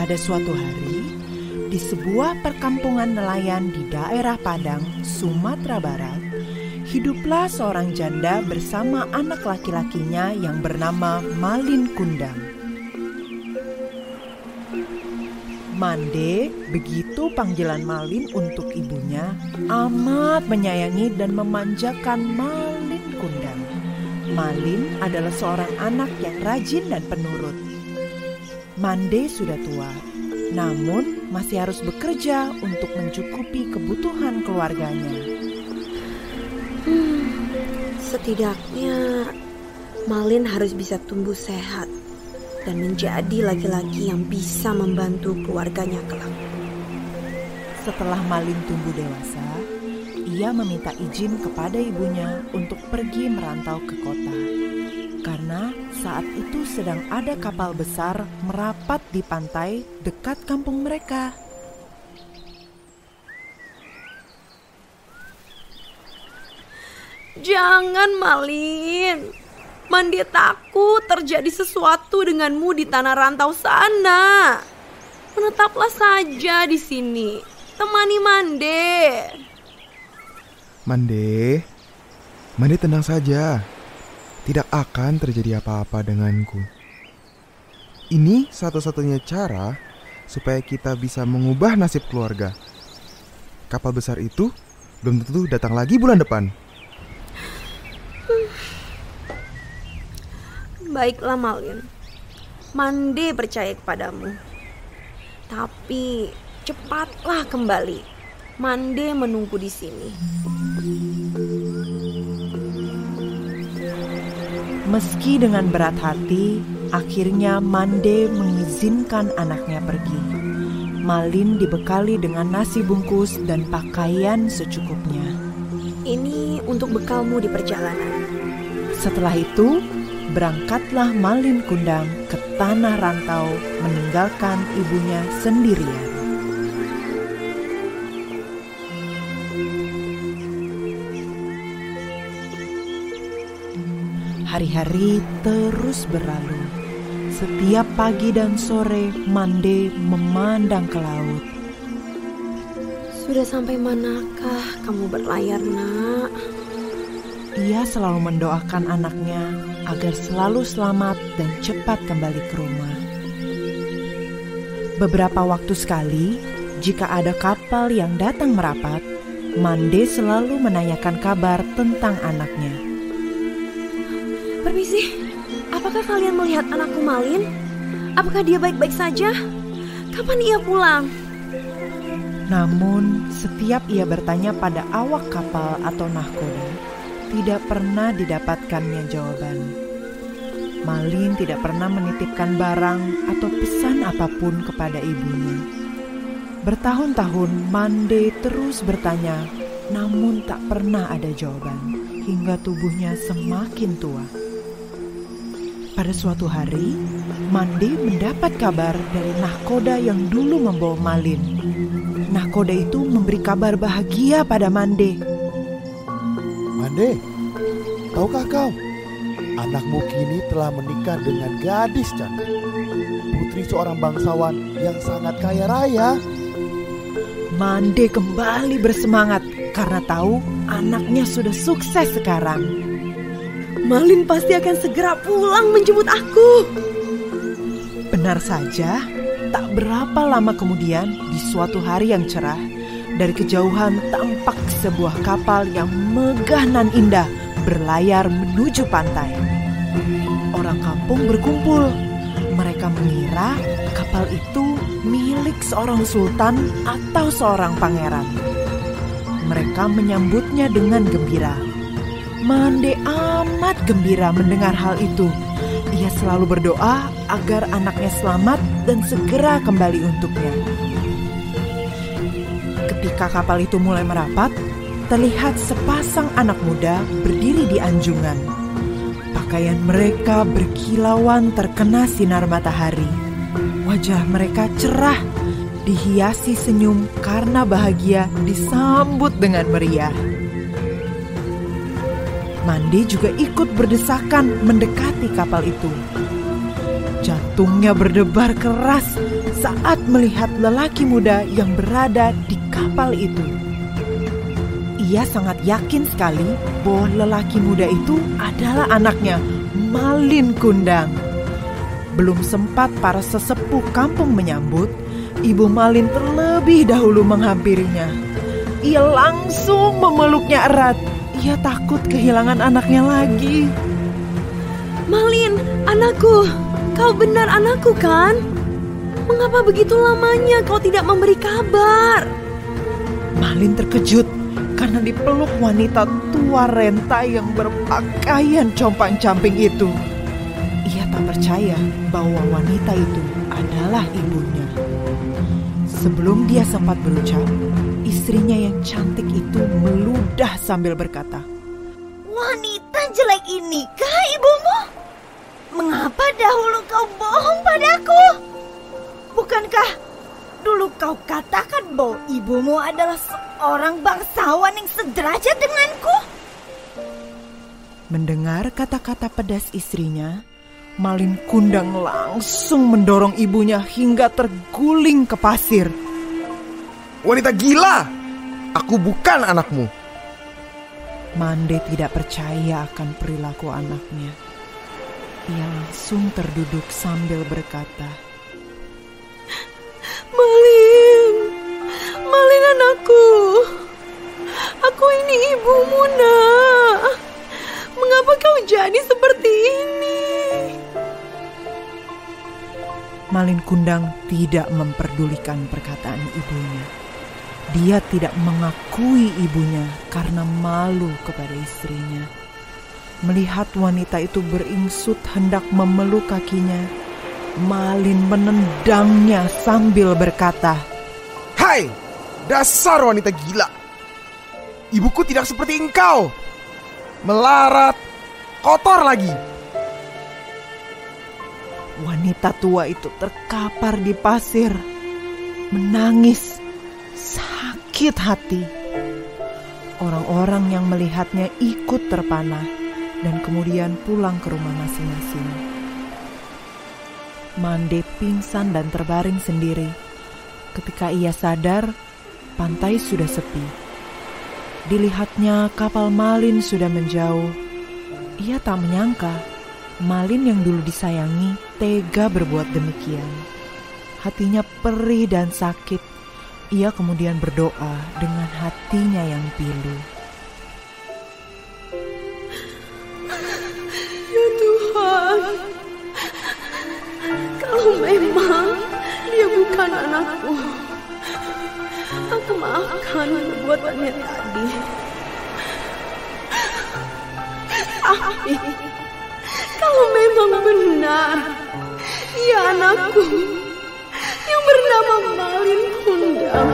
Pada suatu hari, di sebuah perkampungan nelayan di daerah Padang, Sumatera Barat, hiduplah seorang janda bersama anak laki-lakinya yang bernama Malin Kundang. Mande, begitu panggilan Malin untuk ibunya, amat menyayangi dan memanjakan Malin Kundang. Malin adalah seorang anak yang rajin dan penurut. Mande sudah tua, namun masih harus bekerja untuk mencukupi kebutuhan keluarganya. Hmm, setidaknya Malin harus bisa tumbuh sehat dan menjadi laki-laki yang bisa membantu keluarganya kelak. Setelah Malin tumbuh dewasa, ia meminta izin kepada ibunya untuk pergi merantau ke kota. Karena saat itu sedang ada kapal besar merapat di pantai dekat kampung mereka. Jangan Malin. Mandi takut terjadi sesuatu denganmu di tanah rantau sana. Menetaplah saja di sini. Temani Mande. Mande, Mande tenang saja. Tidak akan terjadi apa-apa denganku. Ini satu-satunya cara supaya kita bisa mengubah nasib keluarga. Kapal besar itu belum tentu datang lagi bulan depan. Baiklah Malin. Mande percaya kepadamu. Tapi cepatlah kembali. Mande menunggu di sini. Meski dengan berat hati, akhirnya Mande mengizinkan anaknya pergi. Malin dibekali dengan nasi bungkus dan pakaian secukupnya. Ini untuk bekalmu di perjalanan. Setelah itu, berangkatlah Malin Kundang ke tanah rantau meninggalkan ibunya sendirian. Hari-hari terus berlalu. Setiap pagi dan sore Mande memandang ke laut. Sudah sampai manakah kamu berlayar, Nak? Ia selalu mendoakan anaknya agar selalu selamat dan cepat kembali ke rumah. Beberapa waktu sekali, jika ada kapal yang datang merapat, Mande selalu menanyakan kabar tentang anaknya. Permisi, apakah kalian melihat anakku Malin? Apakah dia baik-baik saja? Kapan ia pulang? Namun, setiap ia bertanya pada awak kapal atau nahkoda, tidak pernah didapatkannya jawaban. Malin tidak pernah menitipkan barang atau pesan apa pun kepada ibunya. Bertahun-tahun Mande terus bertanya, namun tak pernah ada jawaban hingga tubuhnya semakin tua. Pada suatu hari, Mande mendapat kabar dari nahkoda yang dulu membawa Malin. Nahkoda itu memberi kabar bahagia pada Mande. Mande, tahukah kau? Anakmu kini telah menikah dengan gadis cantik. Putri seorang bangsawan yang sangat kaya raya. Mande kembali bersemangat karena tahu anaknya sudah sukses sekarang. Malin pasti akan segera pulang menjemput aku. Benar saja, tak berapa lama kemudian di suatu hari yang cerah, dari kejauhan tampak sebuah kapal yang megah nan indah berlayar menuju pantai. Orang kampung berkumpul. Mereka mengira kapal itu milik seorang sultan atau seorang pangeran. Mereka menyambutnya dengan gembira. Mande amat gembira mendengar hal itu. Ia selalu berdoa agar anaknya selamat dan segera kembali untuknya. Ketika kapal itu mulai merapat, terlihat sepasang anak muda berdiri di anjungan. Pakaian mereka berkilauan terkena sinar matahari. Wajah mereka cerah, dihiasi senyum karena bahagia disambut dengan meriah. Mandi juga ikut berdesakan mendekati kapal itu. Jantungnya berdebar keras saat melihat lelaki muda yang berada di kapal itu. Ia sangat yakin sekali bahwa lelaki muda itu adalah anaknya, Malin Kundang. Belum sempat para sesepuh kampung menyambut, Ibu Malin terlebih dahulu menghampirinya. Ia langsung memeluknya erat. Ia takut kehilangan anaknya lagi. Malin, anakku, kau benar anakku kan? Mengapa begitu lamanya kau tidak memberi kabar? Malin terkejut karena dipeluk wanita tua renta yang berpakaian compang-camping itu. Ia tak percaya bahwa wanita itu adalah ibunya. Sebelum dia sempat berucap, istrinya yang cantik itu meludah sambil berkata, Wanita jelek ini kah ibumu? Mengapa dahulu kau bohong padaku? Bukankah dulu kau katakan bahwa ibumu adalah seorang bangsawan yang sederajat denganku? Mendengar kata-kata pedas istrinya, Malin Kundang langsung mendorong ibunya hingga terguling ke pasir. Wanita gila! Aku bukan anakmu. Mande tidak percaya akan perilaku anaknya. Ia langsung terduduk sambil berkata, Malin, Malin anakku, aku ini ibumu nak. Mengapa kau jadi seperti ini? Malin Kundang tidak memperdulikan perkataan ibunya. Dia tidak mengakui ibunya karena malu kepada istrinya. Melihat wanita itu beringsut hendak memeluk kakinya, Malin menendangnya sambil berkata, Hai, dasar wanita gila. Ibuku tidak seperti engkau. Melarat, kotor lagi. Wanita tua itu terkapar di pasir, menangis, sakit hati. Orang-orang yang melihatnya ikut terpana dan kemudian pulang ke rumah masing-masing. Mande pingsan dan terbaring sendiri. Ketika ia sadar, pantai sudah sepi. Dilihatnya kapal Malin sudah menjauh. Ia tak menyangka Malin yang dulu disayangi tega berbuat demikian. Hatinya perih dan sakit. Ia kemudian berdoa dengan hatinya yang pilu. Ya Tuhan, kalau memang dia bukan anakku, aku maafkan perbuatannya tadi. Tapi kalau memang benar ia anakku yang bernama Malin Kundang,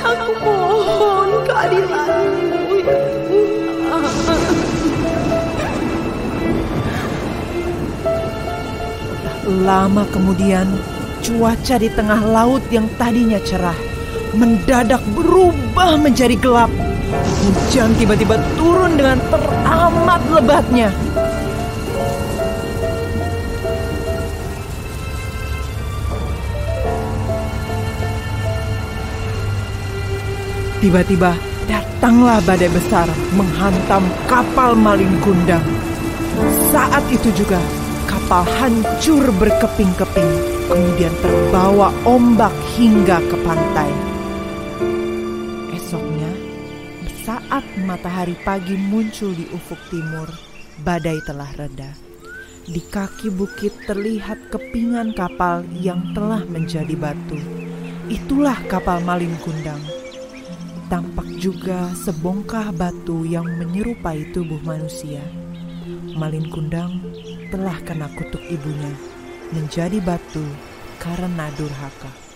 aku mohon keadilanmu ya Tuhan. Lama kemudian, cuaca di tengah laut yang tadinya cerah mendadak berubah menjadi gelap. Hujan tiba-tiba turun dengan teramat lebatnya. Tiba-tiba datanglah badai besar menghantam kapal Malin Kundang. Saat itu juga kapal hancur berkeping-keping, kemudian terbawa ombak hingga ke pantai. Esoknya, saat matahari pagi muncul di ufuk timur, badai telah reda. Di kaki bukit terlihat kepingan kapal yang telah menjadi batu. Itulah kapal Malin Kundang. Tampak juga sebongkah batu yang menyerupai tubuh manusia. Malin Kundang telah kena kutuk ibunya menjadi batu karena durhaka.